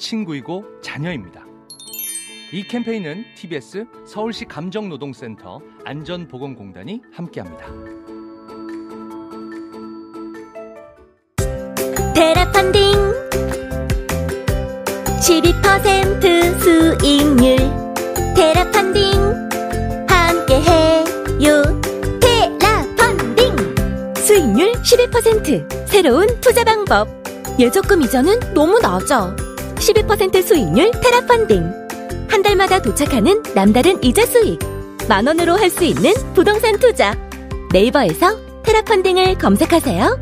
친구이고 자녀입니다. 이 캠페인은 TBS 서울시 감정노동센터 안전보건공단이 함께합니다. 테라펀딩. 12% 수익률. 테라펀딩. 함께해요. 테라펀딩. 수익률 12% 새로운 투자 방법. 예적금 이자는 너무 낮아 12% 수익률 테라펀딩 한 달마다 도착하는 남다른 이자 수익 만 원으로 할 수 있는 부동산 투자 네이버에서 테라펀딩을 검색하세요.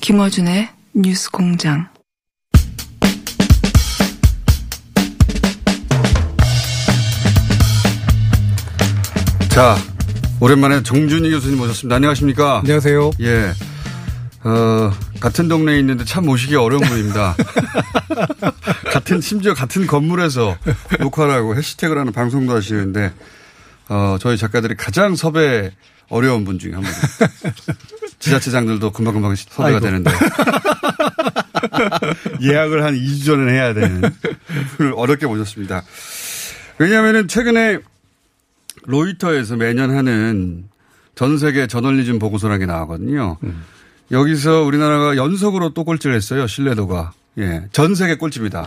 김어준의 뉴스 공장. 자, 오랜만에 정준희 교수님 모셨습니다. 안녕하십니까? 안녕하세요. 예. 어, 같은 동네에 있는데 참 모시기 어려운 분입니다. 같은, 심지어 같은 건물에서 녹화를 하고 해시태그를 하는 방송도 하시는데, 어, 저희 작가들이 가장 섭외 어려운 분 중에 한 분. 지자체장들도 금방금방 섭외가 아이고. 되는데. 예약을 한 2주 전에 해야 되는 분을 어렵게 모셨습니다. 왜냐하면은 최근에 로이터에서 매년 하는 전 세계 저널리즘 보고서라는 게 나왔거든요. 여기서 우리나라가 연속으로 또 꼴찌를 했어요. 신뢰도가. 예. 전 세계 꼴찌입니다.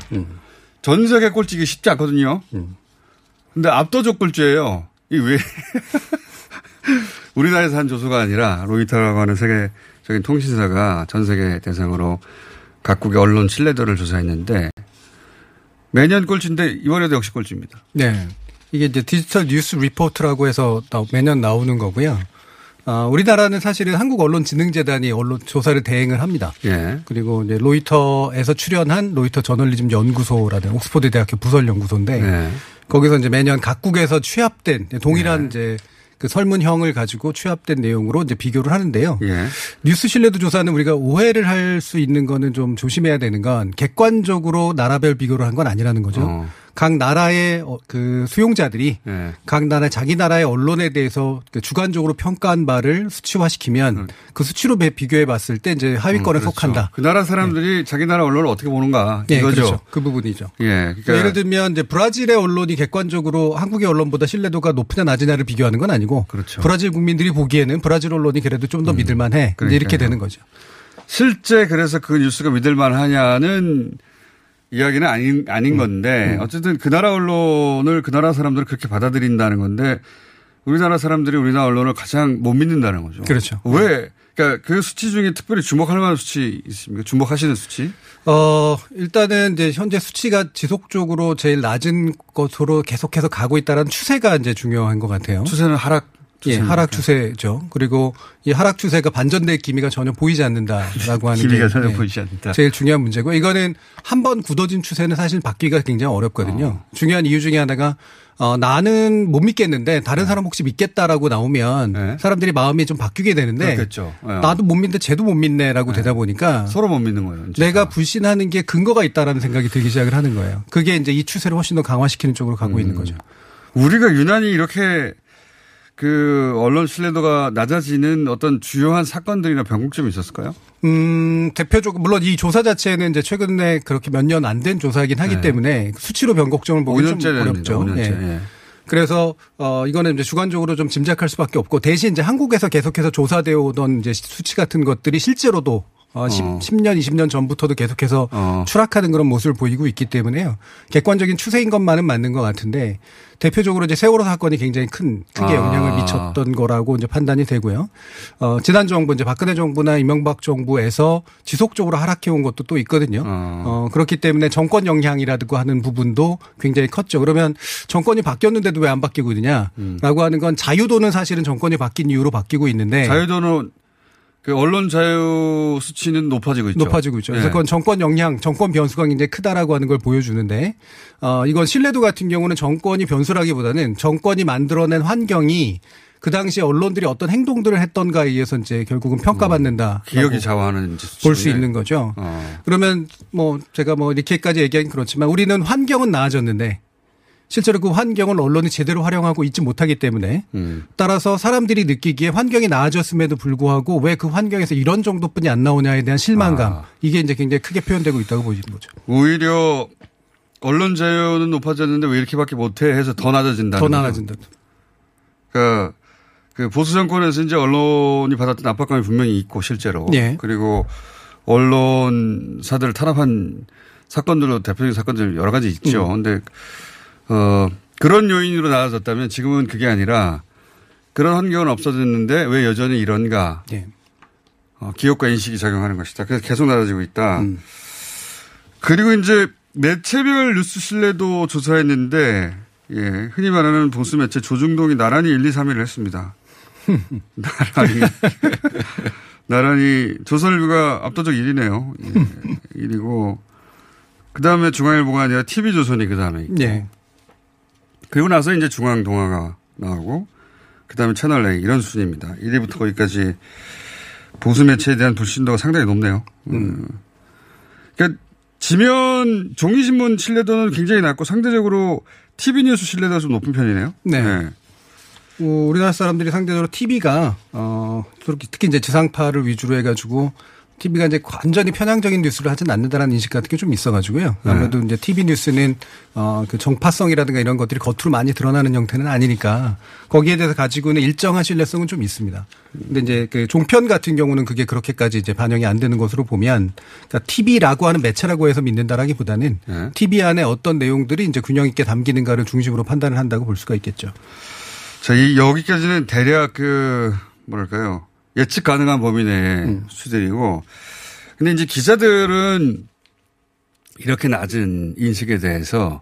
전 세계 꼴찌기 쉽지 않거든요. 근데 압도적 꼴찌예요. 이 왜? 우리나라에서 한 조사가 아니라 로이터라고 하는 세계적인 통신사가 전 세계 대상으로 각국의 언론 신뢰도를 조사했는데 매년 꼴찌인데 이번에도 역시 꼴찌입니다. 네. 이게 이제 디지털 뉴스 리포트라고 해서 나- 매년 나오는 거고요. 아, 우리나라는 사실은 한국언론진흥재단이 언론 조사를 대행을 합니다. 예. 그리고 이제 로이터에서 출연한 로이터 저널리즘 연구소라는 옥스퍼드 대학교 부설 연구소인데 네. 거기서 이제 매년 각국에서 취합된 동일한 이제 그 설문형을 가지고 취합된 내용으로 이제 비교를 하는데요. 예. 뉴스 신뢰도 조사는 우리가 오해를 할 수 있는 거는 좀 조심해야 되는 건 객관적으로 나라별 비교를 한 건 아니라는 거죠. 어. 각 나라의 어, 그 수용자들이 예. 각 나라 자기 나라의 언론에 대해서 그 주관적으로 평가한 바를 수치화시키면 그 수치로 배- 비교해 봤을 때 이제 하위권에 음, 그렇죠. 속한다. 그 나라 사람들이 자기 나라 언론을 어떻게 보는가 네, 이거죠. 그렇죠. 그 부분이죠. 예. 그러니까 예를 들면 이제 브라질의 언론이 객관적으로 한국의 언론보다 신뢰도가 높으냐 낮으냐를 비교하는 건 아니고 그렇죠. 음. 브라질 국민들이 보기에는 브라질 언론이 그래도 좀 더 믿을만해. 이렇게. 되는 거죠. 실제 그래서 그 뉴스가 믿을만 하냐는 이야기는 아닌, 아닌 음. 건데 어쨌든 그 나라 언론을 그 나라 사람들은 그렇게 받아들인다는 건데 우리나라 사람들이 우리나라 언론을 가장 못 믿는다는 거죠. 그렇죠. 왜? 그러니까 그 수치 중에 특별히 주목할 만한 수치 있습니까? 주목하시는 수치? 어, 일단은 이제 현재 수치가 지속적으로 제일 낮은 것으로 계속해서 가고 있다는 추세가 이제 중요한 것 같아요. 추세는 하락. 예? 하락 추세죠. 그리고 이 하락 추세가 반전될 기미가 전혀 보이지 않는다라고 하는 기미가 게 전혀 예, 보이지 않는다. 제일 중요한 문제고 이거는 한 번 굳어진 추세는 사실 바뀌기가 굉장히 어렵거든요. 어. 중요한 이유 중에 하나가 어, 나는 못 믿겠는데 다른 사람 혹시 믿겠다라고 나오면 네. 사람들이 마음이 좀 바뀌게 되는데 그렇겠죠. 예. 나도 못 믿는데 쟤도 못 믿네라고 되다 보니까 서로 못 믿는 거예요. 진짜. 내가 불신하는 게 근거가 있다라는 생각이 들기 시작을 하는 거예요. 그게 이제 이 추세를 훨씬 더 강화시키는 쪽으로 가고 음. 있는 거죠. 우리가 유난히 이렇게 그 언론 신뢰도가 낮아지는 어떤 주요한 사건들이나 변곡점이 있었을까요? 음, 대표적으로 물론 이 조사 자체는 이제 최근에 그렇게 몇 년 안 된 조사이긴 하기 네. 때문에 수치로 변곡점을 5년째 좀. 어렵죠. 5년째. 예. 예. 그래서 어 이거는 이제 주관적으로 좀 짐작할 수밖에 없고 대신 이제 한국에서 계속해서 조사되어 오던 이제 수치 같은 것들이 실제로도 어, 10, 어. 10년, 20년 전부터도 계속해서 어. 추락하는 그런 모습을 보이고 있기 때문에요. 객관적인 추세인 것만은 맞는 것 같은데 대표적으로 이제 세월호 사건이 굉장히 큰 크게 아. 영향을 미쳤던 거라고 이제 판단이 되고요. 어, 지난 정부 이제 박근혜 정부나 이명박 정부에서 지속적으로 하락해 온 것도 또 있거든요. 어. 어, 그렇기 때문에 정권 영향이라든가 하는 부분도 굉장히 컸죠. 그러면 정권이 바뀌었는데도 왜 안 바뀌고 있느냐라고 하는 건 자유도는 사실은 정권이 바뀐 이유로 바뀌고 있는데 자유도는 그 언론 자유 수치는 높아지고 있죠. 높아지고 있죠. 그래서 예. 그건 정권 영향, 정권 변수가 굉장히 크다라고 하는 걸 보여주는데, 어, 이건 신뢰도 같은 경우는 정권이 변수라기보다는 정권이 만들어낸 환경이 그 당시에 언론들이 어떤 행동들을 했던가에 의해서 이제 결국은 평가받는다. 기억이 좌우하는 볼 수 있는 거죠. 어. 그러면 뭐 제가 뭐 이렇게까지 얘기하긴 그렇지만 우리는 환경은 나아졌는데 실제로 그 환경을 언론이 제대로 활용하고 있지 못하기 때문에 음. 따라서 사람들이 느끼기에 환경이 나아졌음에도 불구하고 왜 그 환경에서 이런 정도뿐이 안 나오냐에 대한 실망감 아. 이게 이제 굉장히 크게 표현되고 있다고 보시는 거죠. 오히려 언론 자유는 높아졌는데 왜 이렇게밖에 못해 해서 더 낮아진다. 더 나아진다. 그러니까 그 보수 정권에서 이제 언론이 받았던 압박감이 분명히 있고 실제로. 예. 그리고 언론사들을 탄압한 사건들로 대표적인 사건들 여러 가지 있죠. 음. 근데 어 그런 요인으로 나아졌다면 지금은 그게 아니라 그런 환경은 없어졌는데 왜 여전히 이런가 예. 어, 기업과 인식이 작용하는 것이다. 그래서 계속 낮아지고 있다. 음. 그리고 이제 매체별 뉴스 신뢰도 조사했는데 예, 흔히 말하는 보수 매체 조중동이 나란히 1, 2, 3위를 했습니다. 나란히 나란히 조선일보가 압도적 1위네요. 예, 1위고 그 다음에 중앙일보가 아니라 TV조선이 그 다음에 있고 예. 그리고 나서 이제 중앙동아가 나오고 그다음에 채널 A 이런 수준입니다. 1위부터 거기까지 보수 매체에 대한 불신도가 상당히 높네요. 음. 그러니까 지면 종이신문 신뢰도는 굉장히 낮고 상대적으로 TV 뉴스 신뢰도가 좀 높은 편이네요. 네. 어, 우리나라 사람들이 상대적으로 TV가 어 특히 이제 지상파를 위주로 해가지고 TV가 이제 완전히 편향적인 뉴스를 하진 않는다라는 인식 같은 게 좀 있어가지고요. 아무래도 이제 TV 뉴스는 어그 정파성이라든가 이런 것들이 겉으로 많이 드러나는 형태는 아니니까 거기에 대해서 가지고는 일정한 신뢰성은 좀 있습니다. 근데 이제 그 종편 같은 경우는 그게 그렇게까지 이제 반영이 안 되는 것으로 보면 그러니까 TV라고 하는 매체라고 해서 믿는다라기보다는 네. TV 안에 어떤 내용들이 이제 균형 있게 담기는가를 중심으로 판단을 한다고 볼 수가 있겠죠. 자, 이 여기까지는 대략 그 뭐랄까요 예측 가능한 범위 내의 수들이고, 근데 이제 기자들은 이렇게 낮은 인식에 대해서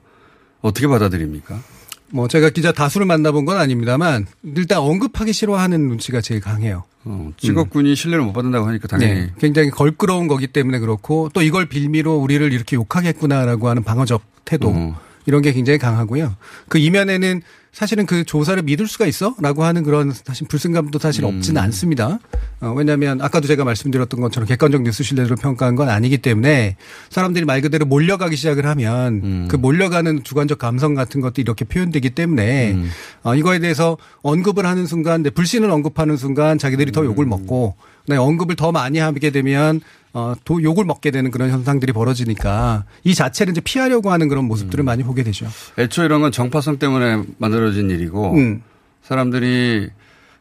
어떻게 받아들입니까? 뭐 제가 기자 다수를 만나본 건 아닙니다만 일단 언급하기 싫어하는 눈치가 제일 강해요. 어, 직업군이 신뢰를 못 받는다고 하니까 당연히 네. 굉장히 걸끄러운 거기 때문에 그렇고 또 이걸 빌미로 우리를 이렇게 욕하겠구나라고 하는 방어적 태도 어. 이런 게 굉장히 강하고요. 그 이면에는 사실은 그 조사를 믿을 수가 있어? 라고 하는 그런 사실 불순감도 사실 음. 없지는 않습니다. 어, 왜냐하면 아까도 제가 말씀드렸던 것처럼 객관적 뉴스 신뢰도를 평가한 건 아니기 때문에 사람들이 말 그대로 몰려가기 시작을 하면 음. 그 몰려가는 주관적 감성 같은 것도 이렇게 표현되기 때문에 음. 어, 이거에 대해서 언급을 하는 순간, 내 불신을 언급하는 순간 자기들이 더 욕을 먹고 그다음에 언급을 더 많이 하게 되면 어, 또 욕을 먹게 되는 그런 현상들이 벌어지니까 이 자체를 이제 피하려고 하는 그런 모습들을 많이 보게 되죠. 애초 이런 건 정파성 때문에 만들어진 일이고 음. 사람들이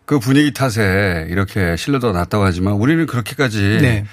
그 분위기 탓에 이렇게 신뢰도가 낮다고 하지만 우리는 그렇게까지 네.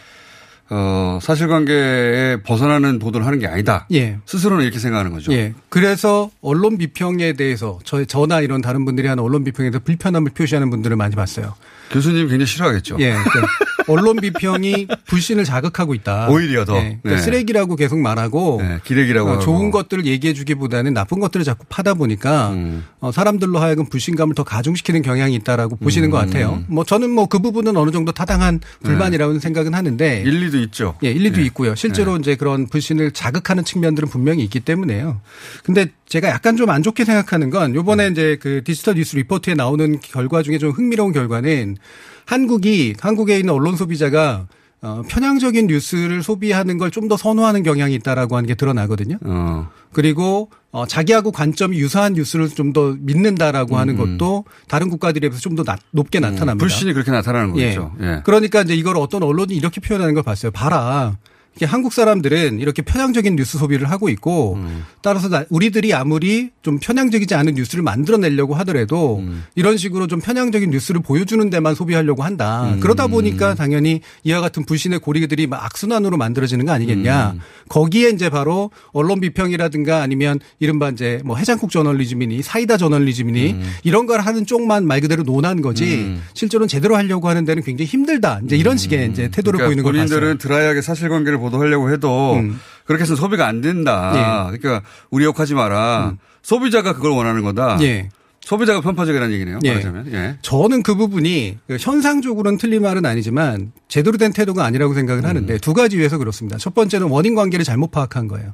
어, 사실관계에 벗어나는 보도를 하는 게 아니다. 예. 스스로는 이렇게 생각하는 거죠. 예. 그래서 언론 비평에 대해서 저, 저나 이런 다른 분들이 하는 언론 비평에 대해서 불편함을 표시하는 분들을 많이 봤어요. 교수님 굉장히 싫어하겠죠. 예. 언론 비평이 불신을 자극하고 있다. 오히려 더. 예. 그러니까 네. 쓰레기라고 계속 말하고 네, 기레기라고 어. 좋은 것들을 얘기해 주기보다는 나쁜 것들을 자꾸 파다 보니까 음. 어, 사람들로 하여금 불신감을 더 가중시키는 경향이 있다라고 보시는 음. 것 같아요. 뭐 저는 뭐 그 부분은 어느 정도 타당한 불만이라고 생각은 하는데 일리도 있죠. 예, 일리도 예. 있고요. 실제로 이제 그런 불신을 자극하는 측면들은 분명히 있기 때문에요. 근데 제가 약간 좀 안 좋게 생각하는 건 요번에 이제 그 디지털 뉴스 리포트에 나오는 결과 중에 좀 흥미로운 결과는 한국이 한국에 있는 언론 소비자가 어, 편향적인 뉴스를 소비하는 걸 좀 더 선호하는 경향이 있다라고 하는 게 드러나거든요. 어. 그리고 어, 자기하고 관점이 유사한 뉴스를 좀 더 믿는다라고 하는 것도 다른 국가들에 비해서 좀 더 높게 나타납니다. 불신이 그렇게 나타나는 예. 거죠. 예. 그러니까 이제 이걸 어떤 언론이 이렇게 표현하는 걸 봤어요. 봐라. 이게 한국 사람들은 이렇게 편향적인 뉴스 소비를 하고 있고 음. 따라서 나- 우리들이 아무리 좀 편향적이지 않은 뉴스를 만들어내려고 하더라도 음. 이런 식으로 좀 편향적인 뉴스를 보여주는 데만 소비하려고 한다. 음. 그러다 보니까 당연히 이와 같은 불신의 고리들이 막 악순환으로 만들어지는 거 아니겠냐. 음. 거기에 이제 바로 언론 비평이라든가 아니면 이른바 이제 뭐 해장국 저널리즘이니 사이다 저널리즘이니 이런 걸 하는 쪽만 말 그대로 논한 거지 음. 실제로는 제대로 하려고 하는 데는 굉장히 힘들다. 이제 이런 식의 이제 태도를 그러니까 보이는 걸 본인들은. 드라이하게 사실관계를 보도하려고 해도 음. 그렇게 해서 소비가 안 된다. 그러니까 우리 욕하지 마라. 소비자가 그걸 원하는 거다. 예. 소비자가 편파적이라는 얘기네요. 예. 말하자면. 예. 저는 그 부분이 그 현상적으로는 틀린 말은 아니지만 제대로 된 태도가 아니라고 생각을 하는데 두 가지 위해서 그렇습니다. 첫 번째는 원인 관계를 잘못 파악한 거예요.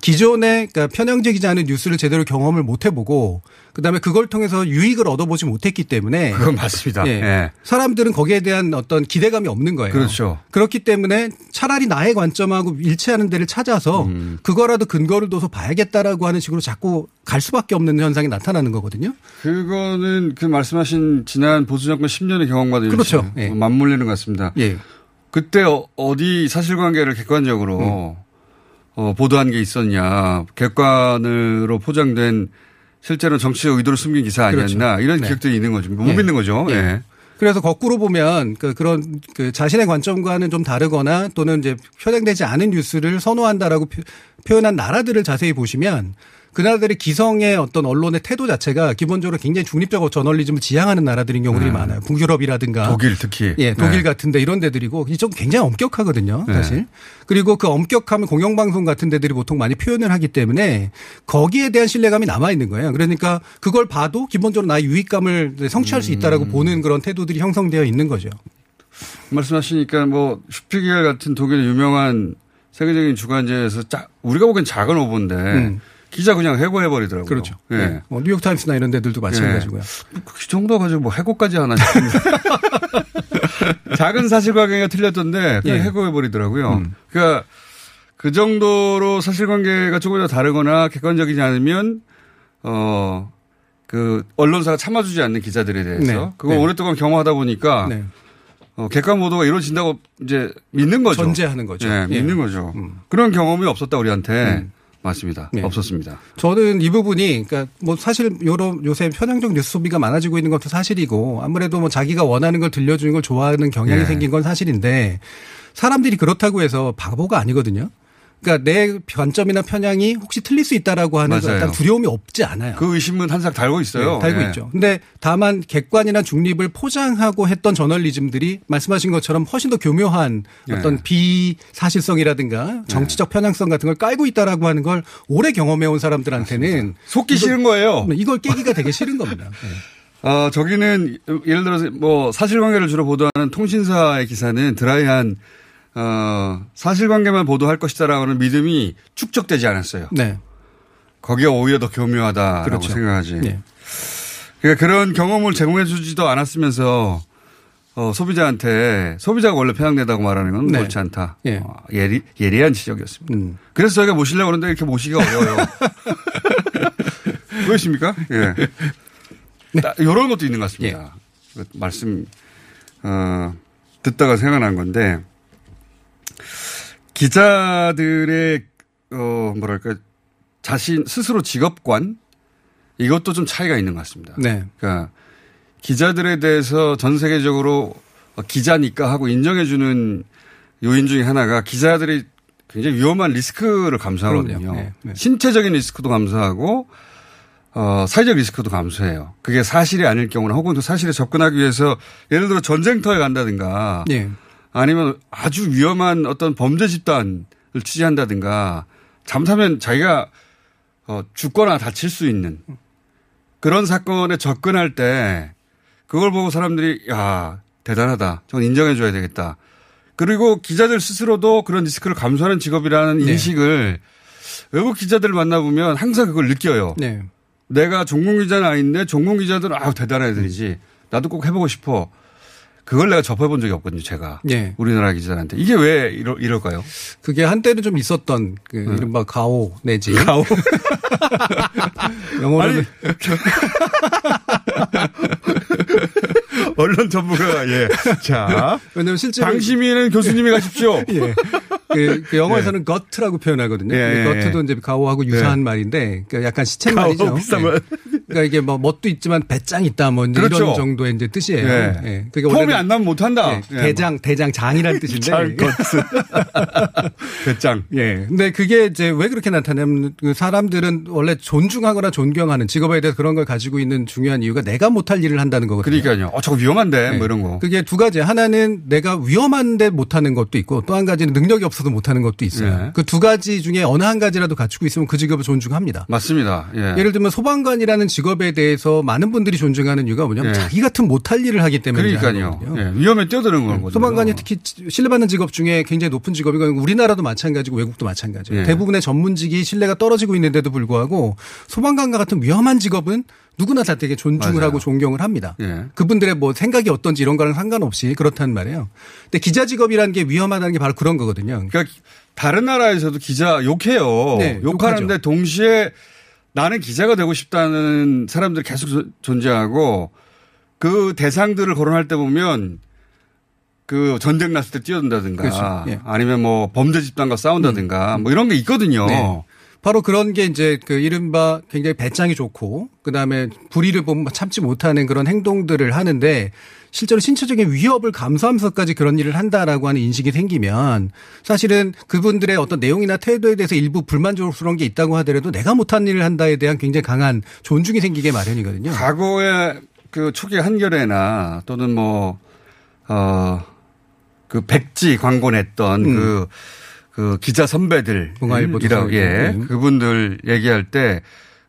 기존에 그러니까 편향적이지 않은 뉴스를 제대로 경험을 못 해보고 그다음에 그걸 통해서 유익을 얻어보지 못했기 때문에 그건 맞습니다. 예. 예. 사람들은 거기에 대한 어떤 기대감이 없는 거예요. 그렇죠. 그렇기 때문에 차라리 나의 관점하고 일치하는 데를 찾아서 음. 그거라도 근거를 둬서 봐야겠다라고 하는 식으로 자꾸 갈 수밖에 없는 현상이 나타나는 거거든요. 그거는 그 말씀하신 지난 보수 정권 10년의 경험과도 그렇죠. 예. 맞물리는 것 같습니다. 예. 그때 어- 어디 사실관계를 객관적으로 음. 어, 보도한 게 있었냐. 객관으로 포장된 실제로 정치적 의도를 숨긴 기사 아니었나. 그렇죠. 이런 네. 기억들이 있는 거죠. 못 예. 믿는 거죠. 예. 예. 그래서 거꾸로 보면 그 그런 그 자신의 관점과는 좀 다르거나 또는 이제 표현되지 않은 뉴스를 선호한다라고 표- 표현한 나라들을 자세히 보시면 그 나라들의 기성의 어떤 언론의 태도 자체가 기본적으로 굉장히 중립적 저널리즘을 지향하는 나라들인 경우들이 많아요. 북유럽이라든가 독일 특히. 예, 독일 네. 같은데 이런 데들이고 이쪽 굉장히 엄격하거든요, 네. 사실. 그리고 그 엄격함을 공영방송 같은 데들이 보통 많이 표현을 하기 때문에 거기에 대한 신뢰감이 남아 있는 거예요. 그러니까 그걸 봐도 기본적으로 나의 유익감을 성취할 수 있다라고 음. 보는 그런 태도들이 형성되어 있는 거죠. 말씀하시니까 뭐 슈피겔 같은 독일의 유명한 세계적인 주간지에서 짜, 우리가 보기엔 작은 오보인데 음. 기자 그냥 해고해 버리더라고요. 그렇죠. 예. 예. 뭐 뉴욕 타임스나 이런 데들도 마찬가지고요. 그 정도 가지고 뭐 해고까지 하나 싶은데. 작은 사실관계가 틀렸던데 그냥 예. 해고해 버리더라고요. 음. 그러니까 그 정도로 사실관계가 조금 더 다르거나 객관적이지 않으면 어. 그 언론사가 참아주지 않는 기자들에 대해서 네. 그걸 네. 오랫동안 경험하다 보니까 네. 어, 객관 보도가 이루어진다고 이제 믿는 거죠. 전제하는 거죠. 예, 예. 믿는 거죠. 음. 그런 경험이 없었다 우리한테 음. 맞습니다. 네. 없었습니다. 저는 이 부분이 그러니까 뭐 사실 요러 요새 편향적 뉴스 소비가 많아지고 있는 것도 사실이고 아무래도 뭐 자기가 원하는 걸 들려주는 걸 좋아하는 경향이 네. 생긴 건 사실인데 사람들이 그렇다고 해서 바보가 아니거든요. 그러니까 내 관점이나 편향이 혹시 틀릴 수 있다라고 하는. 어떤 두려움이 없지 않아요. 그 의심은 항상 달고 있어요. 네, 달고 예. 있죠. 근데 다만 객관이나 중립을 포장하고 했던 저널리즘들이 말씀하신 것처럼 훨씬 더 교묘한 네. 어떤 비사실성이라든가 정치적 편향성 같은 걸 깔고 있다라고 하는 걸 오래 경험해 온 사람들한테는 속기 싫은 거예요. 이걸 깨기가 되게 싫은 겁니다. 네. 어, 저기는 예를 들어서 뭐 사실관계를 주로 보도하는 통신사의 기사는 드라이한 어, 사실관계만 보도할 것이다라는 믿음이 축적되지 않았어요. 네. 거기가 오히려 더 교묘하다라고 그렇죠. 생각하지. 네. 그러니까 그런 경험을 제공해 주지도 않았으면서 어, 소비자한테 소비자가 원래 편향되다고 말하는 건 네. 옳지 않다. 예. 어, 예리, 예리한 지적이었습니다. 음. 그래서 저희가 모시려고 하는데 이렇게 모시기가 어려워요. 그러십니까? 예. 나- 이런 것도 있는 것 같습니다. 그 말씀, 어, 듣다가 생각난 건데, 기자들의, 어, 뭐랄까, 자신, 스스로 직업관? 이것도 좀 차이가 있는 것 같습니다. 네. 그러니까 기자들에 대해서 전 세계적으로 어, 기자니까 하고 인정해주는 요인 중에 하나가 기자들이 굉장히 위험한 리스크를 감수하거든요. 네, 네. 신체적인 리스크도 감수하고 어, 사회적 리스크도 감수해요. 그게 사실이 아닐 경우나 혹은 그 사실에 접근하기 위해서 예를 들어 전쟁터에 간다든가 예. 아니면 아주 위험한 어떤 범죄 집단을 취재한다든가 잘못하면 자기가 어, 죽거나 다칠 수 있는 그런 사건에 접근할 때 그걸 보고 사람들이 야 대단하다. 저건 인정해 줘야 되겠다. 그리고 기자들 스스로도 그런 리스크를 감수하는 직업이라는 네. 인식을 외국 기자들 을 만나보면 항상 그걸 느껴요. 네. 내가 전공 기자는 아닌데 전공 기자들은 아우 대단한 애들이지. 나도 꼭 해보고 싶어. 그걸 내가 접해본 적이 없거든요, 제가. 예. 우리나라 기자들한테. 이게 왜 이러, 이럴까요? 그게 한때는 좀 있었던 그 이른바 가오 내지 네. 가오. 영어로는 언론 전문가가, 예. 자. 왜냐면 실제로 방심이는 교수님이 가십시오. 예. 그, 그 영어에서는 거트라고 표현하거든요. 예, 예, 거트도 예. 이제 가오하고 유사한 말인데, 그러니까 약간 시쳇말이죠. 말. 그러니까 이게 뭐 멋도 있지만 배짱 있다 뭐 그렇죠. 이런 정도의 이제 뜻이에요. 예. 예. 그러니까 폼이 원래는 안 나면 못한다. 예, 예, 대장 대장 장이라는 뜻인데. 잘 것스. 배짱. 예. 근데 그게 이제 왜 그렇게 나타나냐면 그 사람들은 원래 존중하거나 존경하는 직업에 대해서 그런 걸 가지고 있는 중요한 이유가 내가 못할 일을 한다는 거거든요. 그러니까요. 어, 저거 위험한데, 뭐 이런 거. 네. 그게 두 가지. 하나는 내가 위험한데 못하는 것도 있고 또 한 가지는 능력이 없어 서 못하는 것도 있어요. 네. 그두 가지 중에 어느 한 가지라도 갖추고 있으면 그 직업을 존중합니다. 맞습니다. 예. 예를 들면 소방관이라는 직업에 대해서 많은 분들이 존중하는 이유가 뭐냐면 예. 자기 같은 못할 일을 하기 때문에 그러니까요. 예. 위험에 뛰어드는 거거든요. 소방관이 특히 신뢰받는 직업 중에 굉장히 높은 직업이고 우리나라도 마찬가지고 외국도 마찬가지예요. 예. 대부분의 전문직이 신뢰가 떨어지고 있는데도 불구하고 소방관과 같은 위험한 직업은 누구나 다 되게 존중을 맞아요. 하고 존경을 합니다. 예. 그분들의 뭐 생각이 어떤지 이런 거랑 상관없이 그렇단 말이에요. 근데 기자 직업이라는 게 위험하다는 게 바로 그런 거거든요. 그러니까 다른 나라에서도 기자 욕해요. 네, 욕하는데 욕하죠. 동시에 나는 기자가 되고 싶다는 사람들이 계속 조- 존재하고 그 대상들을 거론할 때 보면 그 전쟁 났을 때 뛰어든다든가 그렇죠. 예. 아니면 뭐 범죄 집단과 싸운다든가 뭐 이런 게 있거든요. 네. 바로 그런 게 이제 그 이른바 굉장히 배짱이 좋고 그다음에 불의를 보면 참지 못하는 그런 행동들을 하는데 실제로 신체적인 위협을 감수하면서까지 그런 일을 한다라고 하는 인식이 생기면 사실은 그분들의 어떤 내용이나 태도에 대해서 일부 불만족스러운 게 있다고 하더라도 내가 못한 일을 한다에 대한 굉장히 강한 존중이 생기게 마련이거든요. 과거에 그 초기 한겨레나 또는 뭐, 어, 그 백지 광고 냈던 그, 그 기자 선배들. 동아일보도 이라고, 예. 그분들 얘기할 때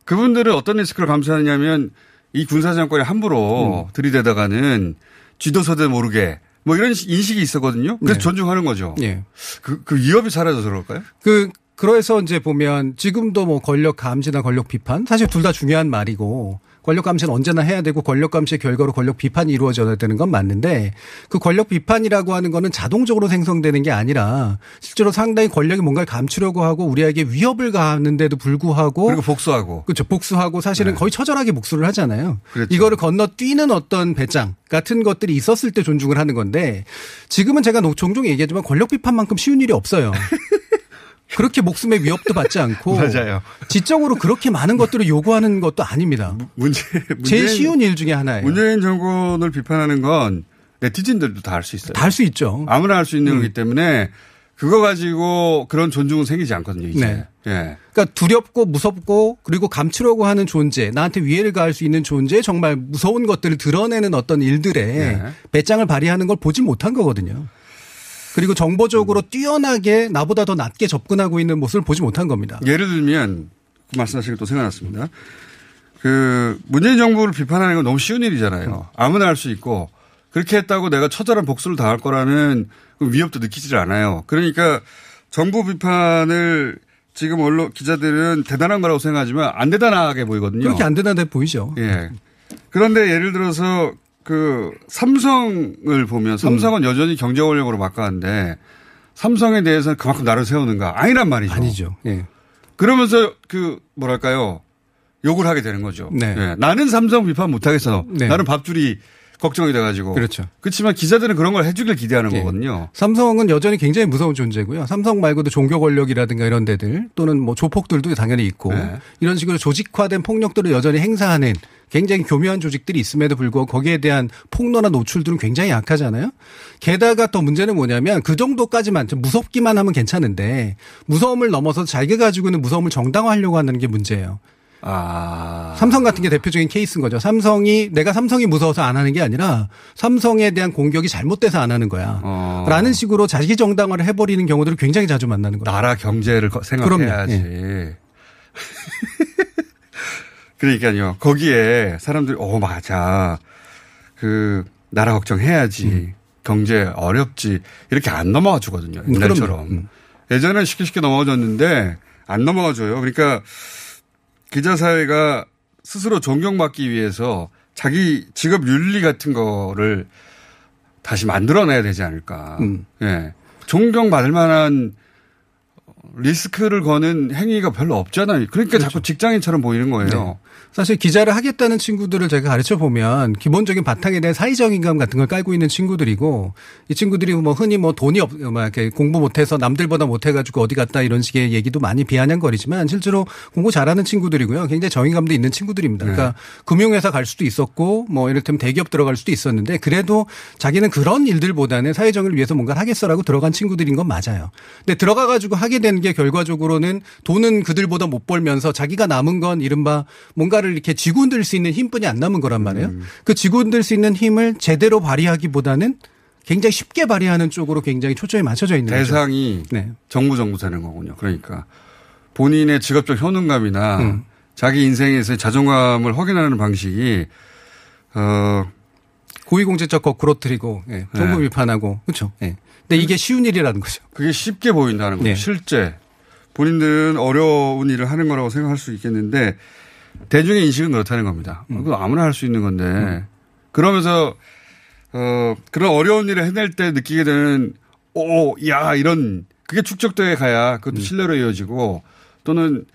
그분들은 어떤 리스크를 감수하느냐면 이 군사 정권이 함부로 음. 들이대다가는 쥐도서대 모르게 뭐 이런 인식이 있었거든요. 그래서 네. 존중하는 거죠. 예. 그, 그 위협이 사라져서 그럴까요? 그 그래서 이제 보면 지금도 뭐 권력 감시나 권력 비판 사실 둘 다 중요한 말이고 권력 감시는 언제나 해야 되고 권력 감시의 결과로 권력 비판이 이루어져야 되는 건 맞는데 그 권력 비판이라고 하는 거는 자동적으로 생성되는 게 아니라 실제로 상당히 권력이 뭔가를 감추려고 하고 우리에게 위협을 가하는데도 불구하고 그리고 복수하고. 그렇죠. 복수하고 사실은 거의 처절하게 복수를 하잖아요. 네. 그렇죠. 이거를 건너뛰는 어떤 배짱 같은 것들이 있었을 때 존중을 하는 건데 지금은 제가 노- 종종 얘기하지만 권력 비판만큼 쉬운 일이 없어요. 그렇게 목숨의 위협도 받지 않고 맞아요. 지적으로 그렇게 많은 것들을 요구하는 것도 아닙니다. 문제, 제일 쉬운 일 중에 하나예요. 문재인 정권을 비판하는 건 네티즌들도 다 할 수 있어요. 다 할 수 있죠. 아무나 할 수 있는 음. 거기 때문에 그거 가지고 그런 존중은 생기지 않거든요, 이제. 네. 예. 그러니까 두렵고 무섭고 그리고 감추려고 하는 존재, 나한테 위해를 가할 수 있는 존재, 정말 무서운 것들을 드러내는 어떤 일들에 네. 배짱을 발휘하는 걸 보지 못한 거거든요. 그리고 정보적으로 뛰어나게 나보다 더 낮게 접근하고 있는 모습을 보지 못한 겁니다. 예를 들면 그 말씀하신 게 또 생각났습니다. 그 문재인 정부를 비판하는 건 너무 쉬운 일이잖아요. 아무나 할 수 있고 그렇게 했다고 내가 처절한 복수를 당할 거라는 그 위협도 느끼지를 않아요. 그러니까 정부 비판을 지금 언론 기자들은 대단한 거라고 생각하지만 안 대단하게 보이거든요. 그렇게 안돼 보이죠. 예. 그런데 예를 들어서 그 삼성을 보면 삼성은 여전히 경제 권력으로 막가는데 삼성에 대해서는 그만큼 나를 세우는가 아니란 말이죠. 아니죠. 예. 그러면서 그 뭐랄까요 욕을 하게 되는 거죠. 네. 예. 나는 삼성 비판 못 하겠어. 네. 나는 밥줄이 걱정이 돼가지고. 그렇죠. 그렇지만 기자들은 그런 걸 해주길 기대하는 예. 거거든요. 삼성은 여전히 굉장히 무서운 존재고요. 삼성 말고도 종교 권력이라든가 이런 데들 또는 뭐 조폭들도 당연히 있고 네. 이런 식으로 조직화된 폭력들을 여전히 행사하는 굉장히 교묘한 조직들이 있음에도 불구하고 거기에 대한 폭로나 노출들은 굉장히 약하잖아요. 게다가 또 문제는 뭐냐면 그 정도까지만 좀 무섭기만 하면 괜찮은데 무서움을 넘어서 자기가 가지고 있는 무서움을 정당화하려고 하는 게 문제예요. 아. 삼성 같은 게 대표적인 케이스인 거죠. 삼성이 내가 삼성이 무서워서 안 하는 게 아니라 삼성에 대한 공격이 잘못돼서 안 하는 거야. 어. 라는 식으로 자기 정당화를 해버리는 경우들을 굉장히 자주 만나는 거예요. 나라 경제를 거- 생각해야지. 예. 그러니까요. 거기에 사람들이 오 맞아. 그 나라 걱정해야지. 음. 경제 어렵지. 이렇게 안 넘어가 주거든요. 음, 옛날처럼. 음. 예전엔 쉽게 쉽게 넘어가 줬는데 안 넘어가 줘요. 그러니까 기자 사회가 스스로 존경받기 위해서 자기 직업 윤리 같은 거를 다시 만들어내야 되지 않을까. 음. 예. 존경받을 만한 리스크를 거는 행위가 별로 없잖아요. 그러니까 자꾸 직장인처럼 보이는 거예요. 네. 사실 기자를 하겠다는 친구들을 제가 가르쳐 보면 기본적인 바탕에 대한 사회적 인감 같은 걸 깔고 있는 친구들이고 이 친구들이 뭐 흔히 뭐 돈이 없, 막 이렇게 공부 못해서 남들보다 못해가지고 어디 갔다 이런 식의 얘기도 많이 비아냥거리지만 실제로 공부 잘하는 친구들이고요. 굉장히 정의감도 있는 친구들입니다. 그러니까 금융회사 갈 수도 있었고 뭐 이를테면 대기업 들어갈 수도 있었는데 그래도 자기는 그런 일들보다는 사회정의를 위해서 뭔가를 하겠어라고 들어간 친구들인 건 맞아요. 근데 들어가가지고 하게 되는 게 결과적으로는 돈은 그들보다 못 벌면서 자기가 남은 건 이른바 뭔가를 이렇게 쥐고 흔들 수 있는 힘뿐이 안 남은 거란 말이에요. 그 쥐고 흔들 수 있는 힘을 제대로 발휘하기보다는 굉장히 쉽게 발휘하는 쪽으로 굉장히 초점이 맞춰져 있는. 대상이 네. 정부 정부 되는 거군요. 그러니까 본인의 직업적 효능감이나 음. 자기 인생에서의 자존감을 확인하는 방식이 어 고위공직자 거꾸로 트리고 예, 정부 네. 비판하고 그렇죠. 예. 근데 이게 쉬운 일이라는 거죠. 그게 쉽게 보인다는 거죠. 네. 실제 본인들은 어려운 일을 하는 거라고 생각할 수 있겠는데 대중의 인식은 그렇다는 겁니다. 음. 그거 아무나 할 수 있는 건데 그러면서 어 그런 어려운 일을 해낼 때 느끼게 되는 오 야 이런 그게 축적돼 가야 그것도 음. 신뢰로 이어지고 또는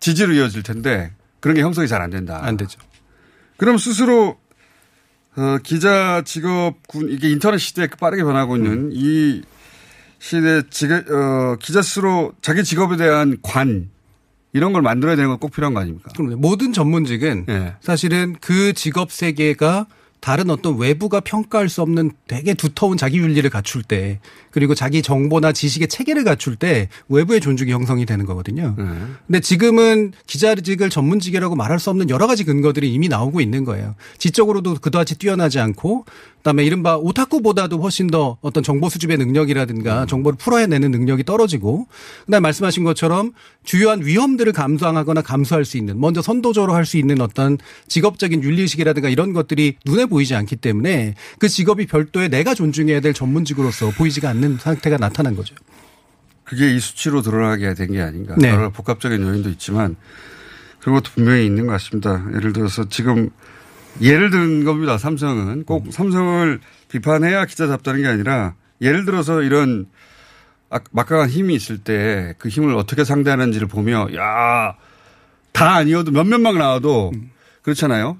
지지로 이어질 텐데 그런 게 형성이 잘 안 된다. 안 되죠. 그럼 스스로 어, 기자 직업 군 이게 인터넷 시대에 빠르게 변하고 있는 음. 이 시대 직업 어, 기자 스스로 자기 직업에 대한 관 이런 걸 만들어야 되는 건 꼭 필요한 거 아닙니까? 그럼 모든 전문직은 예. 사실은 그 직업 세계가 다른 어떤 외부가 평가할 수 없는 되게 두터운 자기 윤리를 갖출 때 그리고 자기 정보나 지식의 체계를 갖출 때 외부의 존중이 형성이 되는 거거든요. 네. 근데 지금은 기자직을 전문직이라고 말할 수 없는 여러 가지 근거들이 이미 나오고 있는 거예요. 지적으로도 그다지 뛰어나지 않고 그다음에 이른바 오타쿠보다도 훨씬 더 어떤 정보 수집의 능력이라든가 정보를 풀어내는 능력이 떨어지고 그다음에 말씀하신 것처럼 주요한 위험들을 감수하거나 감수할 수 있는 먼저 선도적으로 할 수 있는 어떤 직업적인 윤리의식이라든가 이런 것들이 눈에 보이지 않기 때문에 그 직업이 별도의 내가 존중해야 될 전문직으로서 보이지가 않는 상태가 나타난 거죠. 그게 이 수치로 드러나게 된 게 아닌가. 네. 여러 복합적인 요인도 있지만 그런 것도 분명히 있는 것 같습니다. 예를 들어서 지금 예를 든 겁니다. 삼성은 꼭 삼성을 비판해야 기자 잡다는 게 아니라 예를 들어서 이런 아- 막강한 힘이 있을 때 그 힘을 어떻게 상대하는지를 보며 야, 다 아니어도 몇몇 명 나와도 그렇잖아요.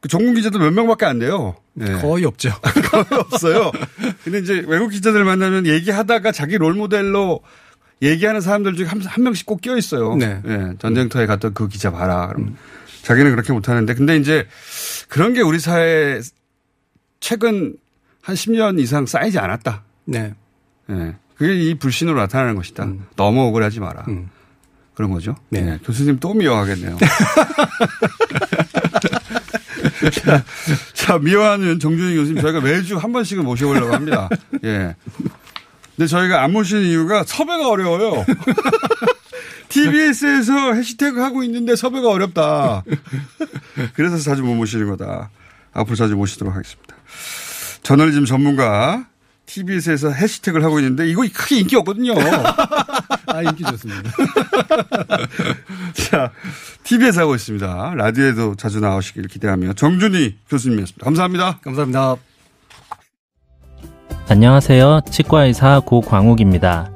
그 전문 기자도 몇 명밖에 안 돼요. 네. 거의 없죠. 거의 없어요. 근데 이제 외국 기자들 만나면 얘기하다가 자기 롤 모델로 얘기하는 사람들 중에 한, 한 명씩 꼭 껴 있어요. 네. 예, 전쟁터에 갔던 그 기자 봐라. 그럼 자기는 그렇게 못하는데. 근데 이제 그런 게 우리 사회에 최근 한 10년 이상 쌓이지 않았다. 네. 예. 그게 이 불신으로 나타나는 것이다. 너무 억울하지 마라. 음. 그런 거죠. 네. 예, 교수님 또 미워하겠네요. 자, 자, 미워하는 정준희 교수님 저희가 매주 한 번씩은 모셔보려고 합니다. 예. 근데 저희가 안 모시는 이유가 섭외가 어려워요. TBS에서 해시태그 하고 있는데 섭외가 어렵다. 그래서 자주 못 모시는 거다. 앞으로 자주 모시도록 하겠습니다. 저널리즘 전문가 TBS에서 해시태그를 하고 있는데 이거 크게 인기 없거든요. 아, 인기 좋습니다. 자, TV에서 하고 있습니다. 라디오에도 자주 나오시길 기대하며 정준희 교수님이었습니다. 감사합니다. 감사합니다. 안녕하세요. 치과의사 고광욱입니다.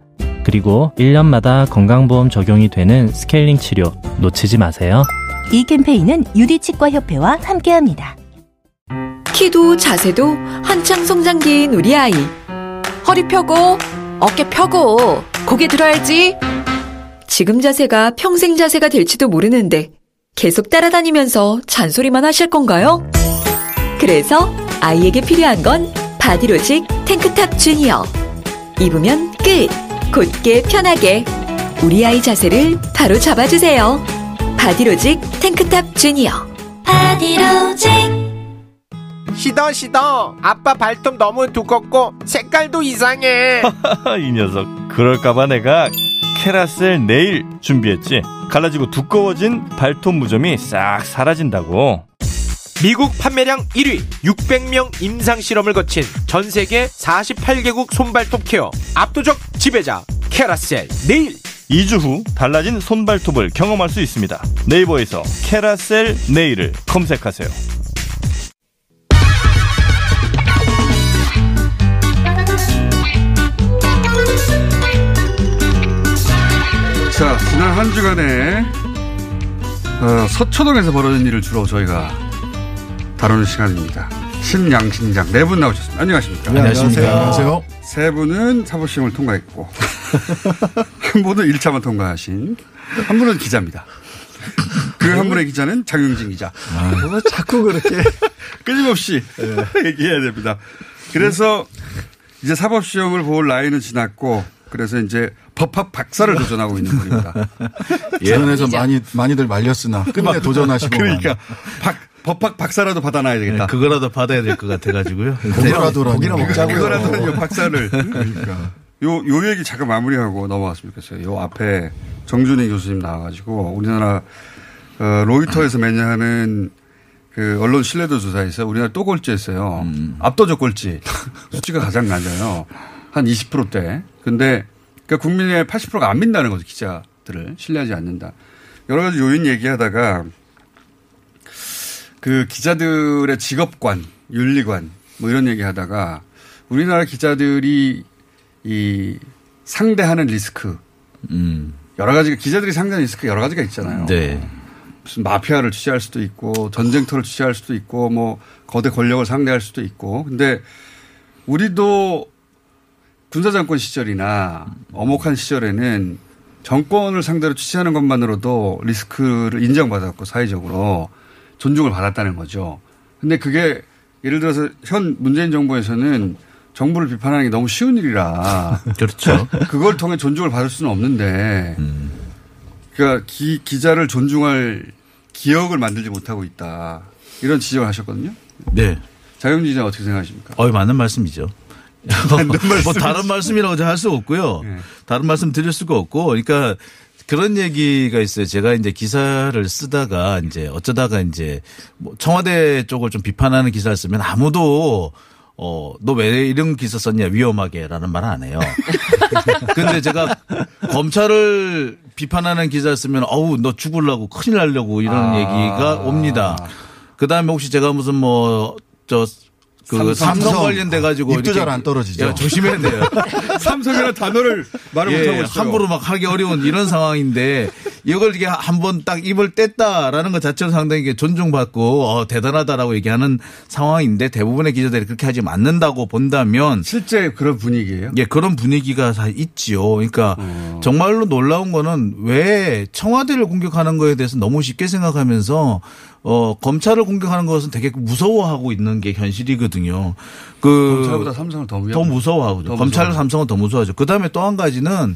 그리고 1년마다 건강보험 적용이 되는 스케일링 치료 놓치지 마세요. 이 캠페인은 유디치과협회와 함께합니다. 키도 자세도 한창 성장기인 우리 아이. 허리 펴고, 어깨 펴고, 고개 들어야지. 지금 자세가 평생 자세가 될지도 모르는데 계속 따라다니면서 잔소리만 하실 건가요? 그래서 아이에게 필요한 건 바디로직 탱크탑 주니어. 입으면 끝. 곧게 편하게. 우리 아이 자세를 바로 잡아주세요. 바디로직 탱크탑 주니어. 바디로직. 시더 시더 아빠 발톱 너무 두껍고 색깔도 이상해 이 녀석 그럴까봐 내가 캐라셀 네일 준비했지. 갈라지고 두꺼워진 발톱 무좀이 싹 사라진다고. 미국 판매량 1위 600명 임상 실험을 거친 전 세계 48개국 손발톱 케어 압도적 지배자 캐라셀 네일 2주 후 달라진 손발톱을 경험할 수 있습니다. 네이버에서 캐라셀 네일을 검색하세요. 자, 지난 한 주간에 어, 서초동에서 벌어진 일을 주로 저희가 다루는 시간입니다. 신양신장 네 분 나오셨습니다. 안녕하십니까? 네, 안녕하십니까. 안녕하세요. 세 분은 사법시험을 통과했고 한 분은 1차만 통과하신 한 분은 기자입니다. 그 한 분의 기자는 장영진 기자. 뭐 자꾸 그렇게 끊임없이 얘기해야 됩니다. 그래서 이제 사법시험을 볼 나이는 지났고 그래서 이제 법학 박사를 도전하고 있는 분입니다. 예전에서 많이 많이들 말렸으나 끝내 도전하시고 그러니까 박, 법학 박사라도 받아놔야 되겠다. 그거라도 받아야 될 것 같아가지고. 그거라도라니. 고기나 먹자고요. 그거라도 박사를. 그러니까. 요, 요 얘기 잠깐 마무리하고 넘어갔으면 좋겠어요. 요 앞에 정준희 교수님 나와가지고 우리나라 어, 로이터에서 매년 하는 그 언론 신뢰도 조사에서 우리나라 또 꼴찌했어요. 압도적 꼴찌. 수치가 가장 낮아요. 한 20%대. 근데 그러니까 국민의 80%가 안 믿는다는 거죠. 기자들을 신뢰하지 않는다. 여러 가지 요인 얘기하다가 그 기자들의 직업관, 윤리관 뭐 이런 얘기 하다가 우리나라 기자들이 이 상대하는 리스크 여러 가지가 기자들이 상대하는 리스크 여러 가지가 있잖아요. 네. 무슨 마피아를 취재할 수도 있고 전쟁터를 취재할 수도 있고 뭐 거대 권력을 상대할 수도 있고 근데 우리도 군사정권 시절이나 어목한 시절에는 정권을 상대로 취재하는 것만으로도 리스크를 인정받았고 사회적으로 존중을 받았다는 거죠. 근데 그게 예를 들어서 현 문재인 정부에서는 정부를 비판하는 게 너무 쉬운 일이라. 그렇죠. 그걸 통해 존중을 받을 수는 없는데. 그러니까 기, 기자를 존중할 기억을 만들지 못하고 있다. 이런 지적을 하셨거든요. 네. 자영진 기자 어떻게 생각하십니까? 어, 맞는 말씀이죠. 뭐 다른 말씀이라고 할 수 없고요. 다른 말씀 드릴 수가 없고, 그러니까 그런 얘기가 있어요. 제가 이제 기사를 쓰다가 이제 어쩌다가 이제 뭐 청와대 쪽을 좀 비판하는 기사를 쓰면 아무도 어, 너 왜 이런 기사 썼냐, 위험하게 라는 말 안 해요. 근데 제가 검찰을 비판하는 기사 쓰면, 어우, 너 죽을라고 큰일 날려고 이런 아. 얘기가 옵니다. 그 다음에 혹시 제가 무슨 뭐, 저, 그 삼성, 삼성. 관련돼 가지고 입도 잘 안 떨어지죠. 야, 조심해야 돼요. 삼성이라는 단어를 말을 예, 못하고 있어요. 함부로 막 하기 어려운 이런 상황인데 이걸 이게 한 번 딱 입을 뗐다라는 것 자체로 상당히 존중받고 어, 대단하다라고 얘기하는 상황인데 대부분의 기자들이 그렇게 하지 않는다고 본다면 실제 그런 분위기예요? 예, 그런 분위기가 다 있지요. 그러니까 어. 정말로 놀라운 거는 왜 청와대를 공격하는 거에 대해서 너무 쉽게 생각하면서 어, 검찰을 공격하는 것은 되게 무서워하고 있는 게 현실이거든요. 그 검찰보다 삼성을 더. 더 검찰을 무서워요. 삼성은 더 무서워하죠. 그 다음에 또 한 가지는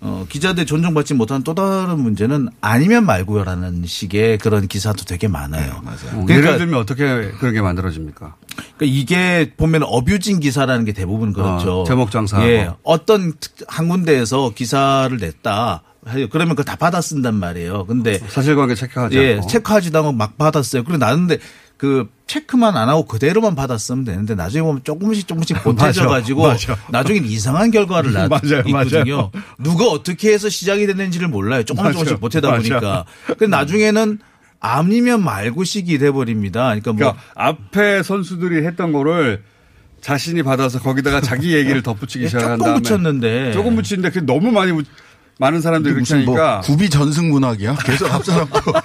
어, 기자들 존중받지 못하는 또 다른 문제는 아니면 말고요라는 식의 그런 기사도 되게 많아요. 어, 그러니까 예를 들면 어떻게 그런 게 만들어집니까? 그러니까 이게 보면 어뷰징 기사라는 게 대부분 그렇죠. 어, 제목 장사하고. 예. 어떤 특- 한 군데에서 기사를 냈다. 해요. 그러면 그거 다 받아 쓴단 말이에요. 근데 사실관계 체크하지 예, 않고. 체크하지도 않고 막 받았어요. 그리고 나는데 그 체크만 안 하고 그대로만 받았으면 되는데 나중에 보면 조금씩 조금씩 보태져 가지고. 나중에 이상한 결과를 있거든요. 누가 어떻게 해서 시작이 됐는지를 몰라요. 조금 맞아요. 조금씩 보태다 맞아. 보니까. 근데 나중에는 아니면 말고식이 돼 버립니다. 그러니까 뭐 그러니까 앞에 선수들이 했던 거를 자신이 받아서 거기다가 자기 얘기를 덧붙이기 예, 시작한 조금 다음에 붙였는데 조금 붙이는데 그게 너무 많이 붙- 많은 사람들이 그렇게 뭐 하니까 구비 전승 문학이야? 계속 앞사람고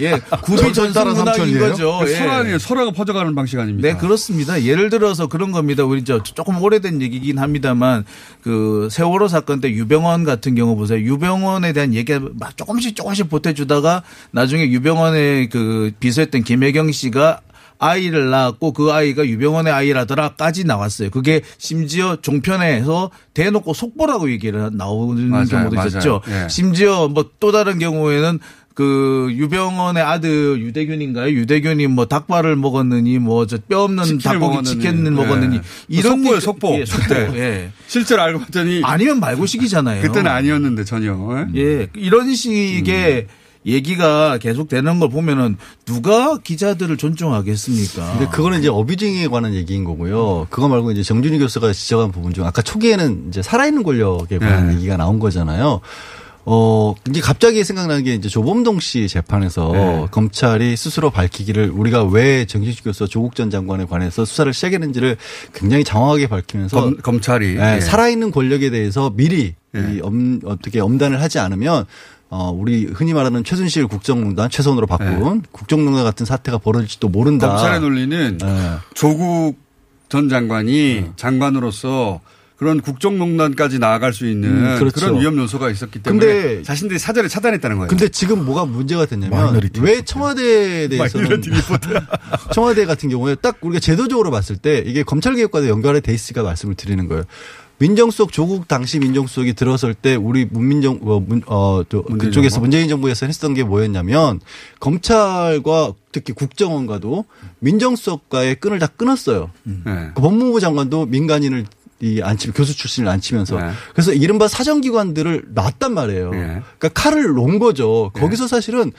예, 구비 전승 문학인? 거죠. 예. 설화니 설화가 퍼져가는 방식 아닙니까? 네, 그렇습니다. 예를 들어서 그런 겁니다. 우리 저 조금 오래된 얘기긴 합니다만 그 세월호 사건 때 유병원 같은 경우 보세요. 유병원에 대한 얘기가 막 조금씩 조금씩 보태주다가 나중에 유병원의 그 비서했던 김혜경 씨가 아이를 낳았고 그 아이가 유병원의 아이라더라까지 나왔어요. 그게 심지어 종편에서 대놓고 속보라고 얘기를 나오는 맞아요, 경우도 맞아요. 있었죠. 예. 심지어 뭐 또 다른 경우에는 그 유병원의 아들 유대균인가요? 유대균이 뭐 닭발을 먹었느니 뭐 저 뼈 없는 닭고기 먹었느니. 치킨을 예. 먹었느니 이런 속보예요, 게- 속보. 예, 속보. 그때. 예. 실제로 알고 봤더니 아니면 말고식이잖아요. 그때는 아니었는데 전혀. 예, 이런 식의 얘기가 계속 되는 걸 보면은 누가 기자들을 존중하겠습니까? 근데 그거는 이제 어뷰징에 관한 얘기인 거고요. 그거 말고 이제 정준희 교수가 지적한 부분 중 아까 초기에는 이제 살아있는 권력에 관한 네. 얘기가 나온 거잖아요. 어, 이제 갑자기 생각나는 게 이제 조범동 씨 재판에서 네. 검찰이 스스로 밝히기를 우리가 왜 정진식 교수와 조국 전 장관에 관해서 수사를 시작했는지를 굉장히 장황하게 밝히면서 검, 검찰이 네, 예. 살아있는 권력에 대해서 미리 예. 이 엄, 어떻게 엄단을 하지 않으면 어, 우리 흔히 말하는 최순실 국정농단 최선으로 바꾼 국정농단 같은 사태가 벌어질지도 모른다. 예. 검찰의 논리는 네. 조국 전 장관이 장관으로서 그런 국정농단까지 나아갈 수 있는 음, 그렇죠. 그런 위험 요소가 있었기 때문에 근데- 자신들이 사전에 차단했다는 거예요. 근데 지금 뭐가 문제가 됐냐면 왜 청와대에 대해서는 청와대 같은 경우에 딱 우리가 제도적으로 봤을 때 이게 검찰개혁과도 연결이 돼 있으니까 말씀을 드리는 거예요. 민정수석 조국 당시 민정수석이 들어설 때 우리 문민정 어, 문, 어, 그쪽에서 정부? 문재인 정부에서 했던 게 뭐였냐면 검찰과 특히 국정원과도 민정수석과의 끈을 다 끊었어요. 네. 그 법무부 장관도 민간인을 이 안치 교수 출신을 안 치면서 네. 그래서 이른바 사정기관들을 놨단 말이에요. 네. 그러니까 칼을 놓은 거죠. 거기서 사실은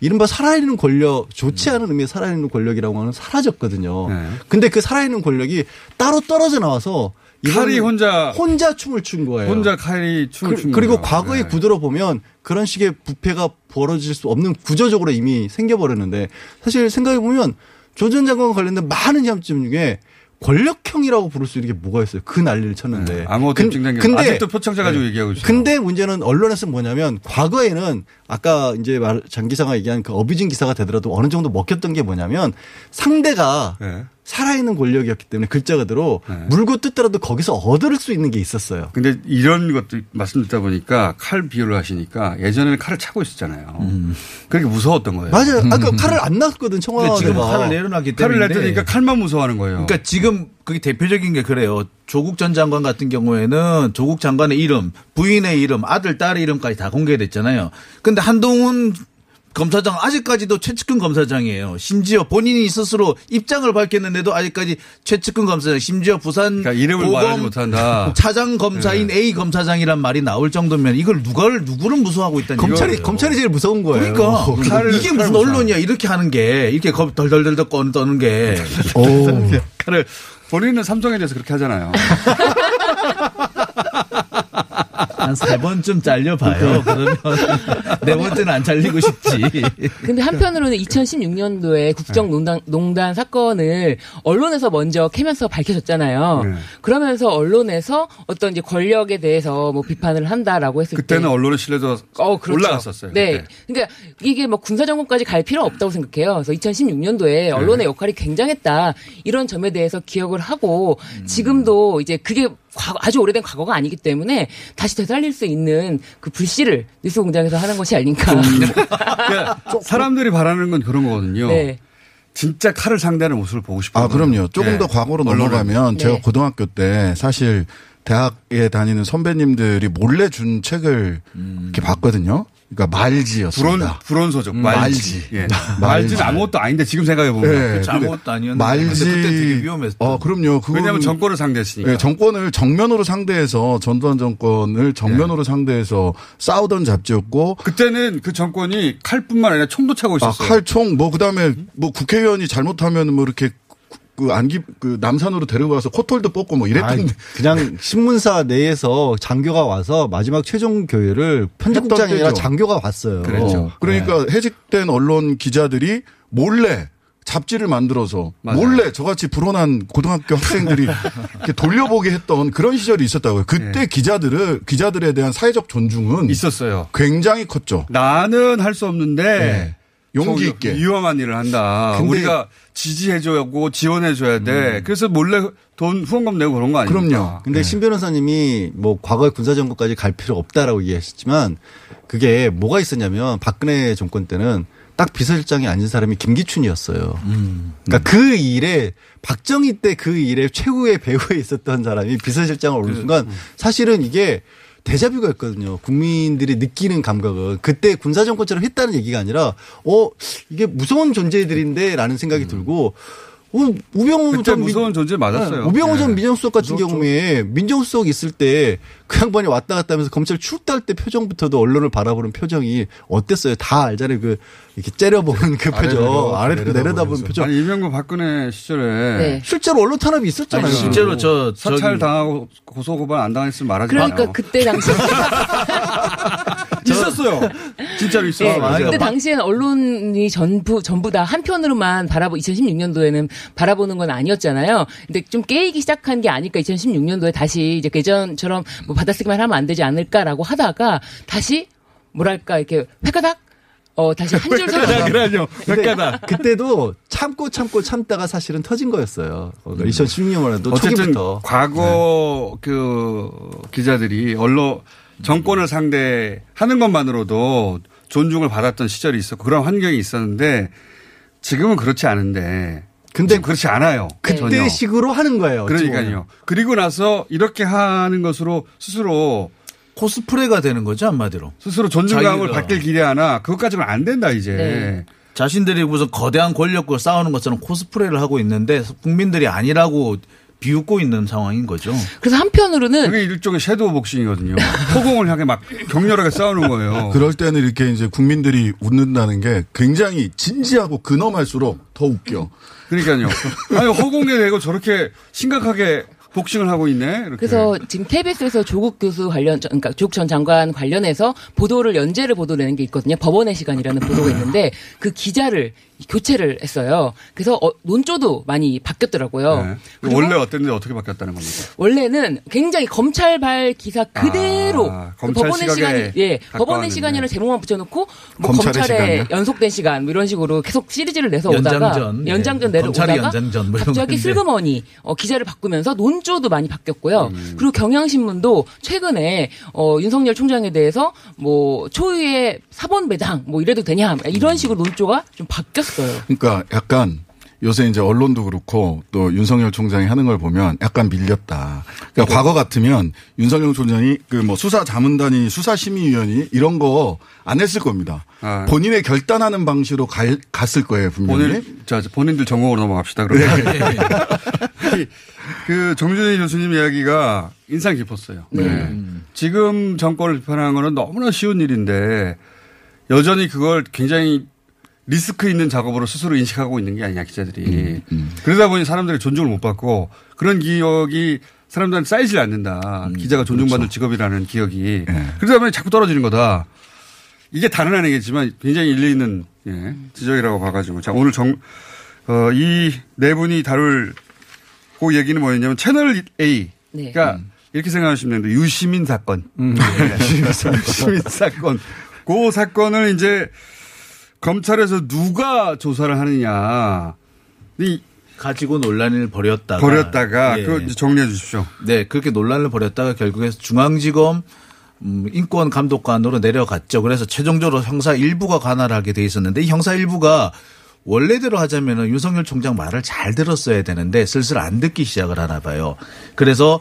이른바 살아있는 권력, 좋지 않은 의미의 살아있는 권력이라고 하는 사라졌거든요. 네. 근데 그 살아있는 권력이 따로 떨어져 나와서 칼이 혼자 혼자 춤을 춘 거예요. 혼자 칼이 춤을 그, 춘 그리고 거죠. 과거의 네. 구도로 보면 그런 식의 부패가 벌어질 수 없는 구조적으로 이미 생겨버렸는데 사실 생각해 보면 조전 장관과 관련된 많은 시험점 중에 권력형이라고 부를 수 있는 게 뭐가 있어요? 그 난리를 쳤는데. 네. 아무것도 근- 게 근데- 아직도 표창자 가지고 네. 얘기하고 있어요. 근데 문제는 언론에서 뭐냐면 과거에는 아까 이제 말- 장 기사가 얘기한 그 어뷰징 기사가 되더라도 어느 정도 먹혔던 게 뭐냐면 상대가 네. 살아있는 권력이었기 때문에 글자 그대로 물고 뜯더라도 거기서 얻을 수 있는 게 있었어요. 근데 이런 것도 말씀 듣다 보니까 칼 비유를 하시니까 예전에는 칼을 차고 있었잖아요. 그렇게 무서웠던 거예요. 맞아요. 아까 칼을 안 놨거든 청와대가. 지금 칼을 내려놨기 때문에 칼을 냈더니까 칼만 무서워하는 거예요. 그러니까 지금 그게 대표적인 게 그래요. 조국 전 장관 같은 경우에는 조국 장관의 이름, 부인의 이름, 아들, 딸의 이름까지 다 공개됐잖아요. 근데 한동훈 검사장 아직까지도 최측근 검사장이에요. 심지어 본인이 스스로 입장을 밝혔는데도 아직까지 최측근 검사장, 심지어 부산 그러니까 이름을 말하지 못한다. 차장 검사인 A 검사장이란 말이 나올 정도면 이걸 누가를 누구를 무서워하고 있다는 검찰이 얘기예요. 검찰이 제일 무서운 거예요. 그러니까 칼을- 이게 무슨. 언론이야 이렇게 하는 게 이렇게 겁 덜덜덜 꺼 떠는 게 칼을 본인은 삼성에 대해서 그렇게 하잖아요. 한 세 번쯤 잘려봐요. 그러면 네 번째는 안 잘리고 싶지. 근데 한편으로는 2016년도에 국정농단 농단 사건을 언론에서 먼저 캐면서 밝혀졌잖아요. 네. 그러면서 언론에서 어떤 이제 권력에 대해서 뭐 비판을 한다라고 했을 때 그때는 언론의 신뢰도가 어, 그렇죠. 올라갔었어요. 네. 그때. 그러니까 이게 뭐 군사 정권까지 갈 필요 없다고 생각해요. 그래서 2016년도에 언론의 역할이 굉장했다. 이런 점에 대해서 기억을 하고 지금도 이제 그게 과거- 아주 오래된 과거가 아니기 때문에 다시 되살릴 수 있는 그 불씨를 뉴스 공장에서 하는 것이 아닌가. 그러니까 사람들이 바라는 건 그런 거거든요. 네. 진짜 칼을 상대하는 모습을 보고 싶어요. 아, 그럼요. 조금 더 과거로 넘어가면 네. 제가 고등학교 때 사실 대학에 다니는 선배님들이 몰래 준 책을 이렇게 봤거든요. 그러니까 말지였습니다. 불온 불온소죠. 음, 말지. 말지. 예. 말지. 말지는 아무것도 아닌데 지금 생각해 보면 그렇죠. 근데 아무것도 아니었는데. 말지. 그때 되게 위험했어. 어, 그럼요. 왜냐하면 정권을 상대했으니까. 예, 정권을 정면으로 상대해서 전두환 정권을 정면으로 상대해서 싸우던 잡지였고 그때는 그 정권이 칼뿐만 아니라 총도 차고 아, 있었어요. 칼, 총, 뭐, 그 다음에, 뭐, 국회의원이 잘못하면 뭐, 이렇게, 그, 안기, 그, 남산으로 데리고 가서 코털도 뽑고 뭐 이랬던. 아니, 그냥 신문사 내에서 장교가 와서 마지막 최종 교회를 편집국장이 아니라. 장교가 왔어요. 어, 그러니까 해직된 언론 기자들이 몰래 잡지를 만들어서 맞아요. 몰래 저같이 불온한 고등학교 학생들이 돌려보게 했던 그런 시절이 있었다고요. 그때 기자들을 기자들에 대한 사회적 존중은 네. 있었어요. 굉장히 컸죠. 나는 할 수 없는데 네. 용기 저 있게. 위험한 일을 한다. 우리가 지지해줘야고 지원해줘야 돼. 그래서 몰래 돈 후원금 내고 그런 거? 음. 그럼요. 근데 신 변호사님이 뭐 과거의 군사정권까지 갈 필요 없다라고 얘기하셨지만 그게 뭐가 있었냐면 박근혜 정권 때는 딱 비서실장에 앉은 사람이 김기춘이었어요. 그러니까 그 일에 박정희 때 그 일에 최후의 배후에 있었던 사람이 비서실장을 오른 순간 사실은 이게 데자뷰가 있거든요. 국민들이 느끼는 감각은 그때 군사 정권처럼 했다는 얘기가 아니라 어 이게 무서운 존재들인데라는 생각이 들고 어, 우병우 그때 전 무서운 민- 존재 맞았어요. 네, 우병우 전 네. 민정수석 같은 무섭죠. 경우에 민정수석 있을 때 그 양반이 왔다 갔다 하면서 검찰 출두할 때 표정부터도 언론을 바라보는 표정이 어땠어요? 다 알잖아요. 그 이렇게 째려보는 그 표정, 아래로 내려다보는 표정. 아니 이명박 박근혜 시절에 네. 실제로 언론 탄압이 있었잖아요. 아니, 실제로 저- 사찰 당하고 고소 고발 안 당했으면 말하지 그러니까 마요. 그때 당시 있었어요. 진짜로 있어요. 예, 그때 당시에는 언론이 전부 전부 다 한편으로만 바라보 2016년도에는 바라보는 건 아니었잖아요. 근데 좀 깨이기 시작한 게 아닐까 2016년도에 다시 이제 예전처럼 뭐 받아쓰기만 하면 안 되지 않을까라고 하다가 다시 뭐랄까 이렇게 획가닥 어 다시 한 줄 서서 근데 그때도 참고 참고 참다가 사실은 터진 거였어요. 그러니까 2016년에도 음. 어쨌든 초기부터. 과거 그 기자들이 언론 정권을 상대하는 것만으로도 존중을 받았던 시절이 있었고 그런 환경이 있었는데 지금은 그렇지 않은데 근데 그렇지 않아요. 그때 식으로 하는 거예요. 그러니까요. 그리고 나서 이렇게 하는 것으로 스스로 코스프레가 되는 거죠 한마디로. 스스로 존중감을 받길 기대하나 그것까지는 안 된다 이제. 네. 자신들이 무슨 거대한 권력과 싸우는 것처럼 코스프레를 하고 있는데 국민들이 아니라고 비웃고 있는 상황인 거죠. 그래서 한편으로는 그게 일종의 섀도우 복싱이거든요. 허공을 향해 막 격렬하게 싸우는 거예요. 그럴 때는 이렇게 이제 국민들이 웃는다는 게 굉장히 진지하고 근엄할수록 더 웃겨. 그러니까요. 아니 허공에 대고 저렇게 심각하게 복싱을 하고 있네. 이렇게. 그래서 지금 KBS에서 조국 교수 관련, 그러니까 조국 전 장관 관련해서 보도를 연재를 보도내는 게 있거든요. 법원의 시간이라는 보도가 있는데 그 기자를 교체를 했어요. 그래서 어, 논조도 많이 바뀌었더라고요. 네. 원래 어땠는데 어떻게 바뀌었다는 겁니까? 원래는 굉장히 검찰발 기사 그대로 아, 그 검찰 법원의 시간이 예 법원의. 시간이라는 제목만 붙여놓고 뭐 검찰의 검찰의? 연속된 시간 뭐 이런 식으로 계속 시리즈를 내서 오다가 연장전, 예. 연장전 검찰의 내려 오다가 연장전 뭐 갑자기 건데. 슬그머니 어, 기자를 바꾸면서 논조도 많이 바뀌었고요. 음. 그리고 경향신문도 최근에 어, 윤석열 총장에 대해서 뭐 초유의 사본 배당 뭐 이래도 되냐 이런 식으로 논조가 좀 바뀌었 어요. 그러니까 약간 요새 이제 언론도 그렇고 또 윤석열 총장이 하는 걸 보면 약간 밀렸다. 그러니까 과거 같으면 윤석열 총장이 그 뭐 수사 자문단이 수사 심의위원이 이런 거 안 했을 겁니다. 아. 본인의 결단하는 방식으로 갈- 갔을 거예요 분명히. 본인, 자, 본인들 전공으로 넘어갑시다. 그러면. 그 정준희 교수님 이야기가 인상 깊었어요. 네. 지금 정권을 비판하는 거는 너무나 쉬운 일인데 여전히 그걸 굉장히 리스크 있는 작업으로 스스로 인식하고 있는 게 아니냐 기자들이. 그러다 보니 사람들이 존중을 못 받고 그런 기억이 사람들한테 쌓이질 않는다. 기자가 존중받을 직업이라는 기억이. 그러다 보니 자꾸 떨어지는 거다. 이게 다른 아니겠지만 굉장히 일리 있는 예, 지적이라고 봐가지고 자 오늘 정 어, 이 네 분이 다룰 그 얘기는 뭐였냐면 채널 A 네. 그러니까 이렇게 생각하시면 되는데 유시민 사건 네. 유시민 사건 그 사건을 이제 검찰에서 누가 조사를 하느냐 이 가지고 논란을 벌였다가 벌였다가 예. 이제 정리해 주십시오. 네, 그렇게 논란을 벌였다가 결국에 중앙지검 음, 인권 감독관으로 내려갔죠. 그래서 최종적으로 형사 일부가 관할을 하게 돼 있었는데 이 형사 일부가 원래대로 하자면은 윤석열 총장 말을 잘 들었어야 되는데 슬슬 안 듣기 시작을 하나 봐요. 그래서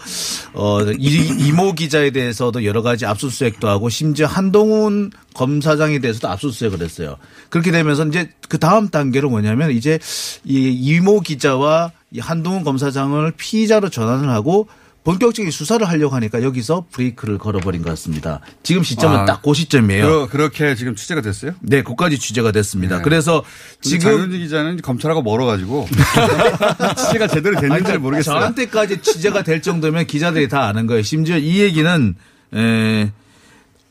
어 이- 이모 기자에 대해서도 여러 가지 압수수색도 하고 심지어 한동훈 검사장에 대해서도 압수수색을 했어요. 그렇게 되면서 이제 그 다음 단계로 뭐냐면 이제 이 이모 기자와 이 한동훈 검사장을 피의자로 전환을 하고 본격적인 수사를 하려고 하니까 여기서 브레이크를 걸어버린 것 같습니다. 지금 시점은 아, 딱그 시점이에요. 그, 그렇게 지금 취재가 됐어요? 네, 그까지 취재가 됐습니다. 네. 그래서 지금 지금 장윤지 기자는 검찰하고 멀어가지고 취재가 제대로 됐는지 아니, 그러니까 모르겠어요. 저한테까지 취재가 될 정도면 기자들이 다 아는 거예요. 심지어 이 얘기는 에,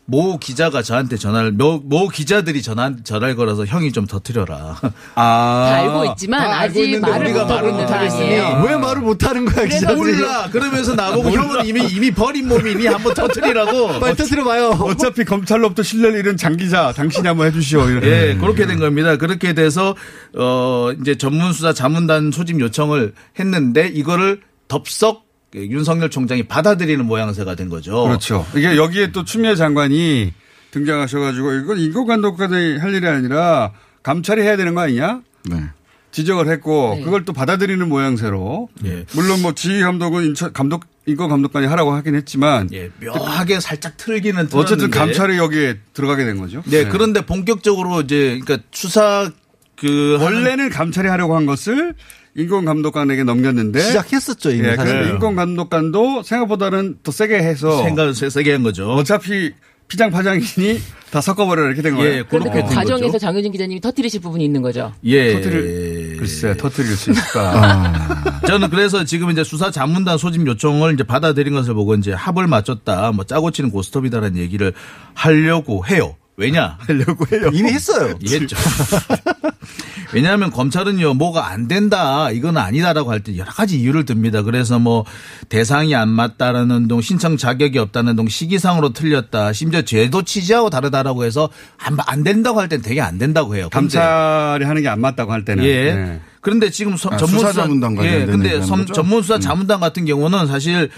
모 기자가 저한테 전화를 모, 모 기자들이 전화 전화를 걸어서 형이 좀 터트려라. 아. 다 알고 있지만 아직 말을 못하고 있는 상황이에요. 왜 말을 못 하는 거야 기자들이? 몰라. 그러면서 나보고 형은 이미 이미 버린 몸이니 한번 터트리라고. 빨리 터뜨려봐요. 어차피 검찰로부터 신뢰를 잃은 장 기자, 당신이 한번 해주시오. 이런. 예, 그렇게 된 겁니다. 그렇게 돼서 어 이제 전문 수사 자문단 소집 요청을 했는데 이거를 덥석 윤석열 총장이 받아들이는 모양새가 된 거죠. 그렇죠. 이게 여기에 또 추미애 장관이 등장하셔가지고 이건 인권감독관이 할 일이 아니라 감찰이 해야 되는 거 아니냐? 네. 지적을 했고 네. 그걸 또 받아들이는 모양새로 예. 물론 뭐 지휘 감독은 인천 감독 인권 감독관이 하라고 하긴 했지만 예, 묘하게 살짝 틀기는 어쨌든 틀었는데. 감찰이 여기에 들어가게 된 거죠. 네, 그런데 본격적으로 이제 그러니까 수사 그 원래는 감찰이 하려고 한 것을 인권 감독관에게 넘겼는데 시작했었죠, 이미 예, 사실. 그래서 인권 감독관도 생각보다는 더 세게 해서 생각 세게 한 거죠. 어차피 피장 파장이니 다 섞어버려 이렇게 된 거예요. 예, 그런데 그 그렇게 된 과정에서 거죠. 장효진 기자님이 터뜨리실 부분이 있는 거죠. 예. 터뜨릴 글쎄 터뜨릴 수 있을까? 아. 저는 그래서 지금 이제 수사 자문단 소집 요청을 이제 받아들인 것을 보고 이제 합을 맞췄다, 뭐 짜고 치는 고스톱이다라는 얘기를 하려고 해요. 왜냐? 하려고 해요. 이미 했어요. 했죠. 왜냐하면 검찰은요, 뭐가 안 된다, 이건 아니다라고 할 때 여러 가지 이유를 듭니다. 그래서 뭐 대상이 안 맞다라는 동, 신청 자격이 없다는 동, 시기상으로 틀렸다, 심지어 죄도 취지하고 다르다라고 해서 안, 안 된다고 할땐 되게 안 된다고 해요. 감찰이 하는 게 안 맞다고 할 때는 예. 네. 그런데 지금 서- 아, 전문 수사 수사 자문단 예. 근데 섬- 거죠? 전문 수사 음. 자문단 같은 경우는 사실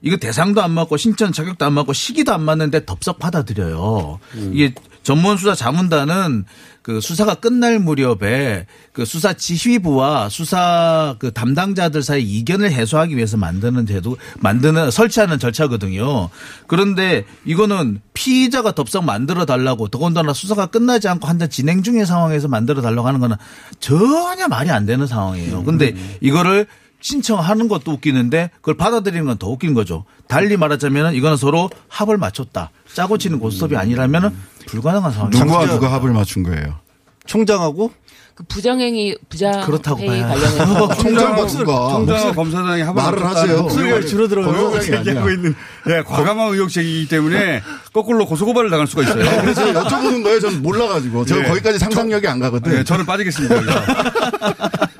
이거 대상도 안 맞고 신청 자격도 안 맞고 시기도 안 맞는데 덥석 받아들여요. 이게 전문 수사 자문단은 그 수사가 끝날 무렵에 그 수사 지휘부와 수사 그 담당자들 사이 이견을 해소하기 위해서 만드는 제도 만드는 설치하는 절차거든요. 그런데 이거는 피의자가 덥석 만들어 달라고 더군다나 수사가 끝나지 않고 한참 진행 중인 상황에서 만들어 달라고 하는 거는 전혀 말이 안 되는 상황이에요. 근데 이거를 신청하는 것도 웃기는데 그걸 받아들이는 건 더 웃긴 거죠. 달리 말하자면 이거는 서로 합을 맞췄다. 짜고 치는 고스톱이 아니라면 불가능한 상황이죠. 누가 누가 합을 맞춘 거예요? 총장하고 그 부정행위 부자 그렇다고 회의. 관련해서 총장과 누가 총장과 검사장이 합을 말을 하세요. 목소리가 줄어들어요. 얘기하고. 있는 예, 과감한 의혹 제기이기 때문에 거꾸로 고소고발을 당할 수가 있어요. 아, 그래서 여쭤보는 거예요. 저는 몰라가지고. 제가 예. 거기까지 상상력이 안 가거든. 예, 저는 빠지겠습니다.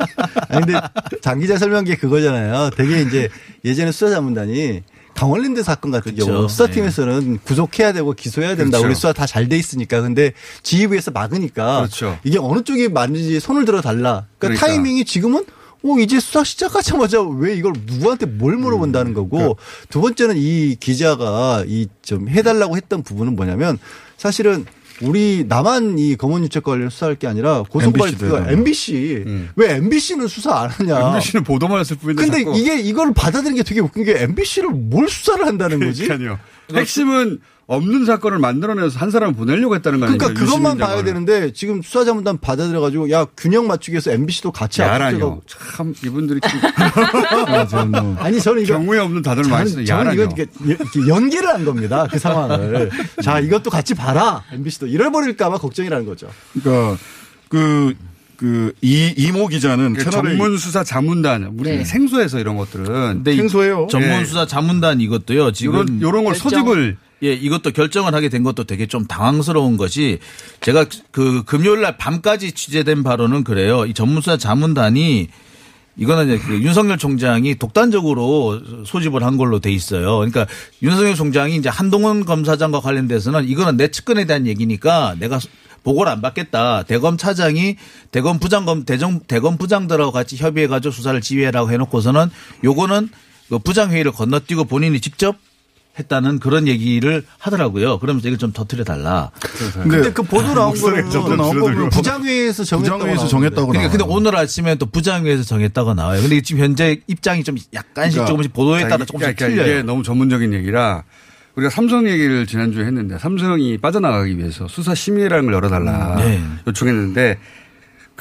아니, 근데 장 기자 설명한 게 그거잖아요. 되게 이제 예전에 수사자문단이 강원랜드 사건 같은 그렇죠. 경우 수사팀에서는 구속해야 되고 기소해야 된다. 그렇죠. 우리 수사 다 잘 돼 있으니까. 근데 지휘부에서 막으니까 그렇죠. 이게 어느 쪽이 맞는지 손을 들어 달라. 그러니까, 그러니까. 타이밍이 지금은 어, 이제 수사 시작하자마자 왜 이걸 누구한테 뭘 물어본다는 거고 두 번째는 이 기자가 이 좀 해달라고 했던 부분은 뭐냐면 사실은 우리 나만 이 검언 유착 관련 수사할 게 아니라 고소고발 MBC 음. 왜 MBC는 수사 안 하냐? MBC는 보도만 했을 뿐인데 근데 이게 이걸 받아들이는 게 되게 웃긴 게 MBC를 뭘 수사를 한다는 거지? 그러니까요. 핵심은 없는 사건을 만들어내서 한 사람을 보내려고 했다는 거 아닙니까? 그러니까 그것만 봐야 장관을. 되는데 지금 수사자문단 받아들여가지고 야 균형 맞추기 위해서 MBC도 같이 야라뇨. 참 이분들이 참 아, 저는 아니 저는 이거 경우에 없는 다들 많이 쓰는 야라뇨. 이거 연기를 한 겁니다. 그 상황을. 자, 이것도 같이 봐라. MBC도 잃어버릴까봐 걱정이라는 거죠. 그러니까 그, 그, 이, 이모 기자는 그 채널에 전문 수사 자문단 우리 네. 생소해서 이런 것들은 생소해요. 전문 예. 수사 자문단 이것도요. 지금 이런 이런 걸. 소집을 예, 이것도 결정을 하게 된 것도 되게 좀 당황스러운 것이 제가 그 금요일 날 밤까지 취재된 바로는 그래요. 이 전문수사 자문단이 이거는 이제 그 윤석열 총장이 독단적으로 소집을 한 걸로 돼 있어요. 그러니까 윤석열 총장이 이제 한동훈 검사장과 관련돼서는 이거는 내 측근에 대한 얘기니까 내가 보고를 안 받겠다. 대검 차장이 대검 부장검 대정 대검 부장들하고 같이 협의해 가지고 수사를 지휘해라고 해놓고서는 요거는 그 부장 회의를 건너뛰고 본인이 직접 했다는 그런 얘기를 하더라고요. 그러면서 이걸 좀 터트려 달라. 근데 그 보도 나온 거는 줄어들고. 부장회의에서 정했다고 부장회의에서 나오는데. 정했다고 그러니까 근데 나와요. 오늘 아침에 또 부장회에서 정했다고 나와요. 근데 지금 현재 입장이 좀 약간씩 그러니까 조금씩 보도에 자, 따라 이- 조금씩 그러니까 틀려요. 이게 너무 전문적인 얘기라 우리가 삼성 얘기를 지난주에 했는데 삼성이 빠져나가기 위해서 수사 심의라는 걸 열어달라 네. 요청했는데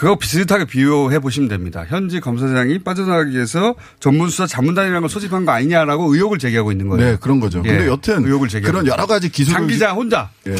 그거 비슷하게 비유해 보시면 됩니다. 현지 검사장이 빠져나가기 위해서 전문수사 자문단이라는 걸 소집한 거 아니냐라고 의혹을 제기하고 있는 거예요. 네, 그런 거죠. 예, 근데 여튼 의혹을 제기하고 그런 여러 가지 기술을 장 기자 혼자 예.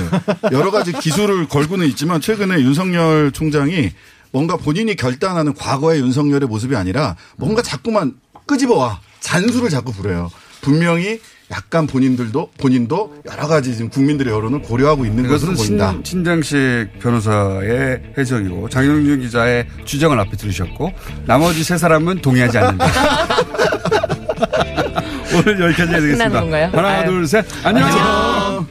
여러 가지 기술을 걸고는 있지만 최근에 윤석열 총장이 뭔가 본인이 결단하는 과거의 윤석열의 모습이 아니라 뭔가 자꾸만 끄집어와 잔수를 자꾸 부려요. 분명히 약간 본인들도 본인도 여러 가지 지금 국민들의 여론을 고려하고 있는 것으로 보인다. 신, 신장식 변호사의 해석이고 장영준 기자의 주장을 앞에 들으셨고 나머지 세 사람은 동의하지 않는다. 오늘 여기까지 해야 되겠습니다. 끝나는 건가요? 하나 아유. 둘 셋 안녕.